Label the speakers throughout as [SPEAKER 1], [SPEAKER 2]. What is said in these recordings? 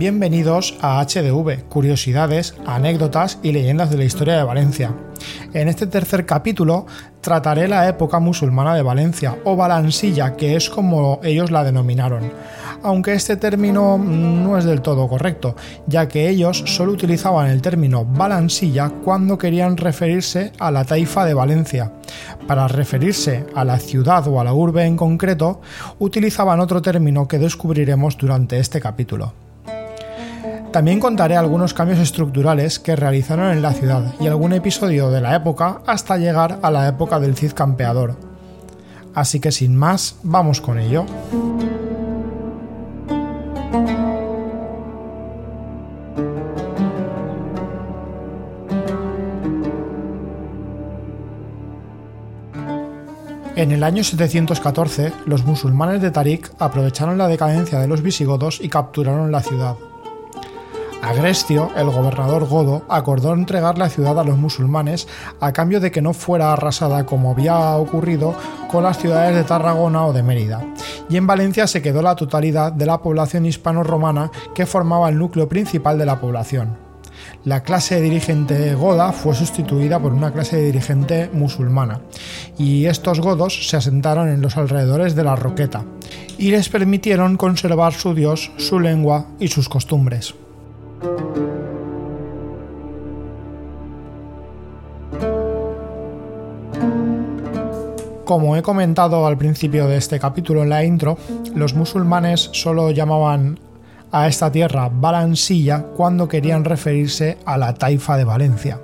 [SPEAKER 1] Bienvenidos a HDV, curiosidades, anécdotas y leyendas de la historia de Valencia. En este tercer capítulo trataré la época musulmana de Valencia, o Balansilla, que es como ellos la denominaron. Aunque este término no es del todo correcto, ya que ellos solo utilizaban el término Balansilla cuando querían referirse a la taifa de Valencia. Para referirse a la ciudad o a la urbe en concreto, utilizaban otro término que descubriremos durante este capítulo. También contaré algunos cambios estructurales que realizaron en la ciudad y algún episodio de la época hasta llegar a la época del Cid Campeador. Así que sin más, vamos con ello. En el año 714, los musulmanes de Tarik aprovecharon la decadencia de los visigodos y capturaron la ciudad. Agrestio, el gobernador godo, acordó entregar la ciudad a los musulmanes a cambio de que no fuera arrasada como había ocurrido con las ciudades de Tarragona o de Mérida. Y en Valencia se quedó la totalidad de la población hispano-romana que formaba el núcleo principal de la población. La clase dirigente goda fue sustituida por una clase dirigente musulmana, y estos godos se asentaron en los alrededores de la Roqueta, y les permitieron conservar su dios, su lengua y sus costumbres. Como he comentado al principio de este capítulo en la intro, los musulmanes solo llamaban a esta tierra Balansilla cuando querían referirse a la taifa de Valencia.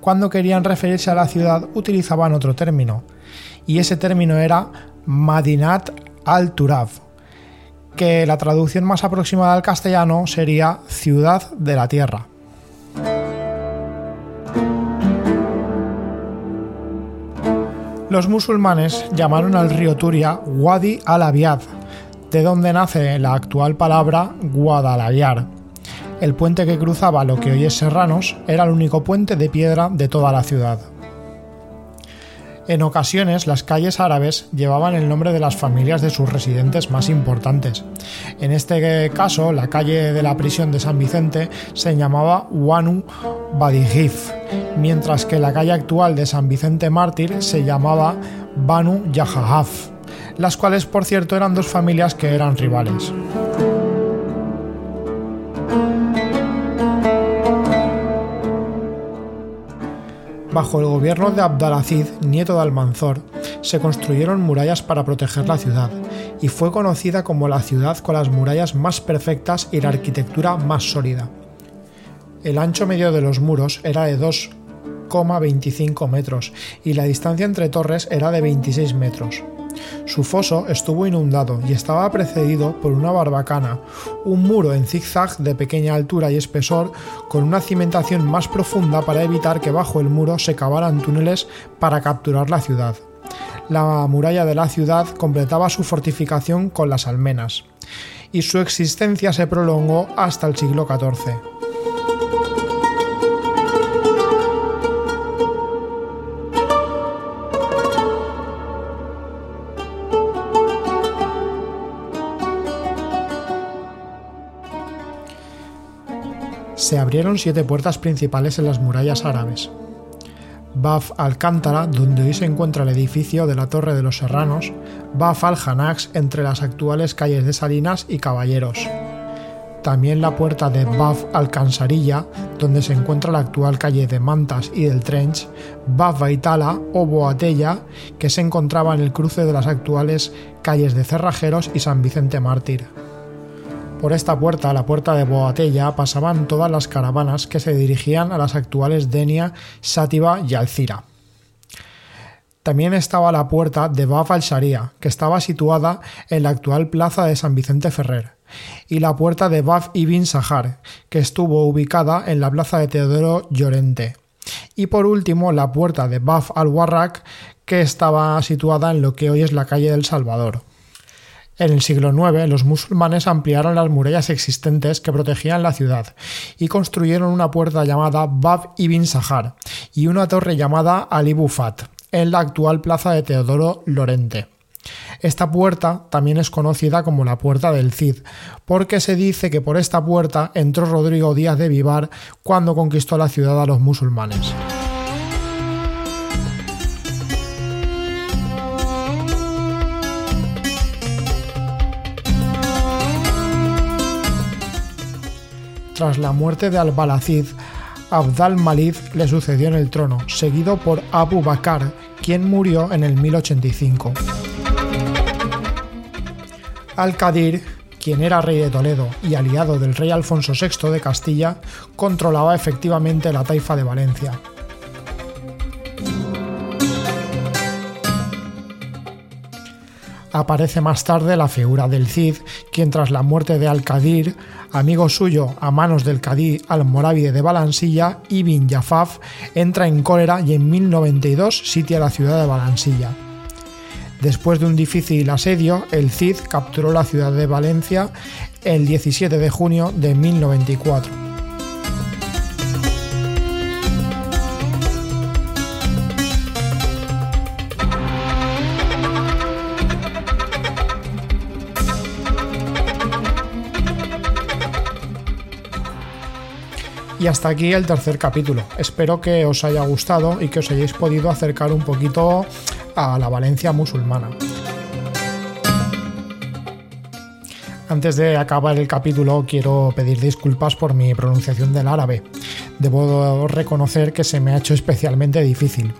[SPEAKER 1] Cuando querían referirse a la ciudad utilizaban otro término, y ese término era Madinat al-Turab, que la traducción más aproximada al castellano sería ciudad de la tierra. Los musulmanes llamaron al río Turia Wadi al-Abiad, de donde nace la actual palabra Guadalaviar. El puente que cruzaba lo que hoy es Serranos era el único puente de piedra de toda la ciudad. En ocasiones, las calles árabes llevaban el nombre de las familias de sus residentes más importantes. En este caso, la calle de la prisión de San Vicente se llamaba Wanu Badijif, mientras que la calle actual de San Vicente Mártir se llamaba Banu Yahahaf, las cuales, por cierto, eran dos familias que eran rivales. Bajo el gobierno de Abdalacid, nieto de Almanzor, se construyeron murallas para proteger la ciudad, y fue conocida como la ciudad con las murallas más perfectas y la arquitectura más sólida. El ancho medio de los muros era de 2,25 metros y la distancia entre torres era de 26 metros. Su foso estuvo inundado y estaba precedido por una barbacana, un muro en zigzag de pequeña altura y espesor con una cimentación más profunda para evitar que bajo el muro se cavaran túneles para capturar la ciudad. La muralla de la ciudad completaba su fortificación con las almenas, y su existencia se prolongó hasta el siglo XIV. Se abrieron siete puertas principales en las murallas árabes. Baf Alcántara, donde hoy se encuentra el edificio de la Torre de los Serranos, Baf al-Hanax entre las actuales calles de Salinas y Caballeros. También la puerta de Baf Alcansarilla, donde se encuentra la actual calle de Mantas y del Trench, Baf Baitala o Boatella, que se encontraba en el cruce de las actuales calles de Cerrajeros y San Vicente Mártir. Por esta puerta, la puerta de Boatella, pasaban todas las caravanas que se dirigían a las actuales Denia, Sátiva y Alcira. También estaba la puerta de Baf al-Sharia, que estaba situada en la actual plaza de San Vicente Ferrer, y la puerta de Baf ibn Sahar, que estuvo ubicada en la plaza de Teodoro Llorente. Y por último, la puerta de Baf al-Warraq, que estaba situada en lo que hoy es la calle del Salvador. En el siglo IX, los musulmanes ampliaron las murallas existentes que protegían la ciudad y construyeron una puerta llamada Bab ibn Sahar y una torre llamada Ali Bufat en la actual plaza de Teodoro Lorente. Esta puerta también es conocida como la Puerta del Cid, porque se dice que por esta puerta entró Rodrigo Díaz de Vivar cuando conquistó la ciudad a los musulmanes. Tras la muerte de Al-Balacid, Abd al-Malid le sucedió en el trono, seguido por Abu Bakr, quien murió en el 1085. Al-Qadir, quien era rey de Toledo y aliado del rey Alfonso VI de Castilla, controlaba efectivamente la taifa de Valencia. Aparece más tarde la figura del Cid, quien tras la muerte de Al-Qadir, amigo suyo a manos del Cadí almorávide de Balansilla, Ibn Jafaf entra en cólera y en 1092 sitia la ciudad de Balansilla. Después de un difícil asedio, el Cid capturó la ciudad de Valencia el 17 de junio de 1094. Y hasta aquí el tercer capítulo. Espero que os haya gustado y que os hayáis podido acercar un poquito a la Valencia musulmana. Antes de acabar el capítulo quiero pedir disculpas por mi pronunciación del árabe. Debo reconocer que se me ha hecho especialmente difícil.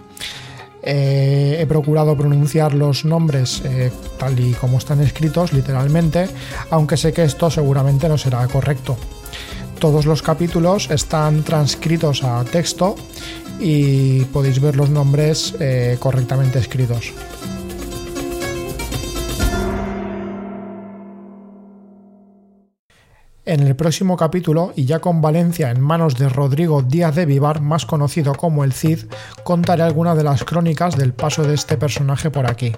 [SPEAKER 1] Eh, he procurado pronunciar los nombres eh, tal y como están escritos, literalmente, aunque sé que esto seguramente no será correcto. Todos los capítulos están transcritos a texto y podéis ver los nombres eh, correctamente escritos. En el próximo capítulo, y ya con Valencia en manos de Rodrigo Díaz de Vivar, más conocido como el Cid, contaré algunas de las crónicas del paso de este personaje por aquí.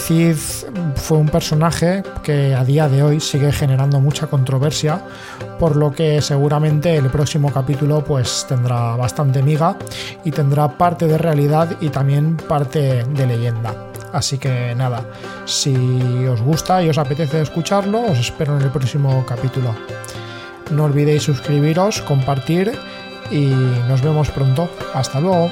[SPEAKER 1] Cid fue un personaje que a día de hoy sigue generando mucha controversia, por lo que seguramente el próximo capítulo pues tendrá bastante miga y tendrá parte de realidad y también parte de leyenda. Así que nada, si os gusta y os apetece escucharlo, os espero en el próximo capítulo. No olvidéis suscribiros, compartir y nos vemos pronto. Hasta luego.